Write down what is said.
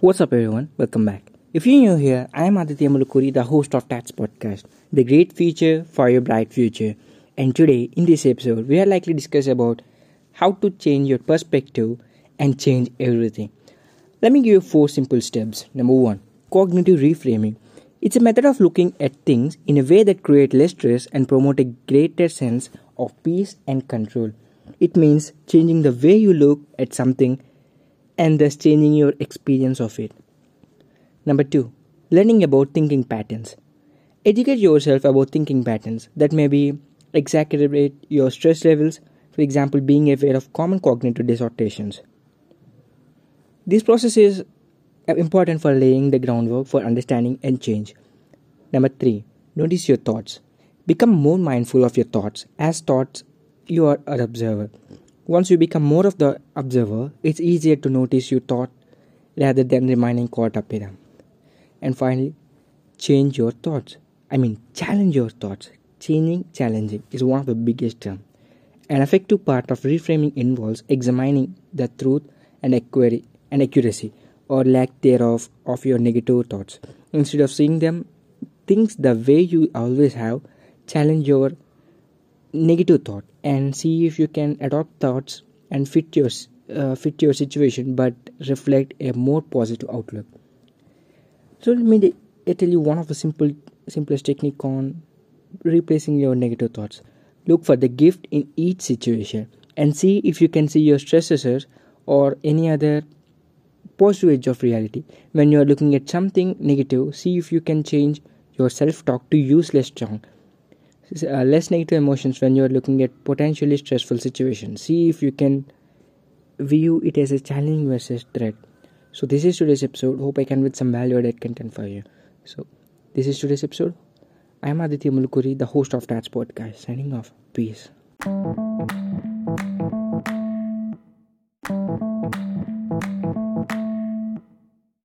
What's up, everyone? Welcome back. If you're new here, I am Aditya Mulukuri, the host of Tats Podcast, the great future for your bright future. And today, in this episode, we are likely to discuss about how to change your perspective and change everything. Let me give you four simple steps. Number one, cognitive reframing. It's a method of looking at things in a way that creates less stress and promote a greater sense of peace and control. It means changing the way you look at something and thus changing your experience of it. Number two, learning about thinking patterns. Educate yourself about thinking patterns that may be exacerbate your stress levels, for example, being aware of common cognitive distortions. This process is important for laying the groundwork for understanding and change. Number three, notice your thoughts. Become more mindful of your thoughts as thoughts you are an observer. Once you become more of the observer, it's easier to notice your thought rather than remaining caught up in them. And finally, change your thoughts. I mean, challenge your thoughts. Changing, challenging is one of the biggest terms. An effective part of reframing involves examining the truth and, and accuracy or lack thereof of your negative thoughts. Instead of seeing them things the way you always have, challenge your negative thought and see if you can adopt thoughts and fit your uh, fit your situation but reflect a more positive outlook. So let me tell you one of the simple simplest technique on replacing your negative thoughts. Look for the gift in each situation and see if you can see your stressors or any other positive edge of reality. When you are looking at something negative see if you can change your self talk to use less strong uh, less negative emotions when you're looking at potentially stressful situations. See if you can view it as a challenge versus threat. So this is today's episode. Hope i can with some value added content for you. So this is today's episode. I am aditya mulukuri the host of that podcast signing off. Peace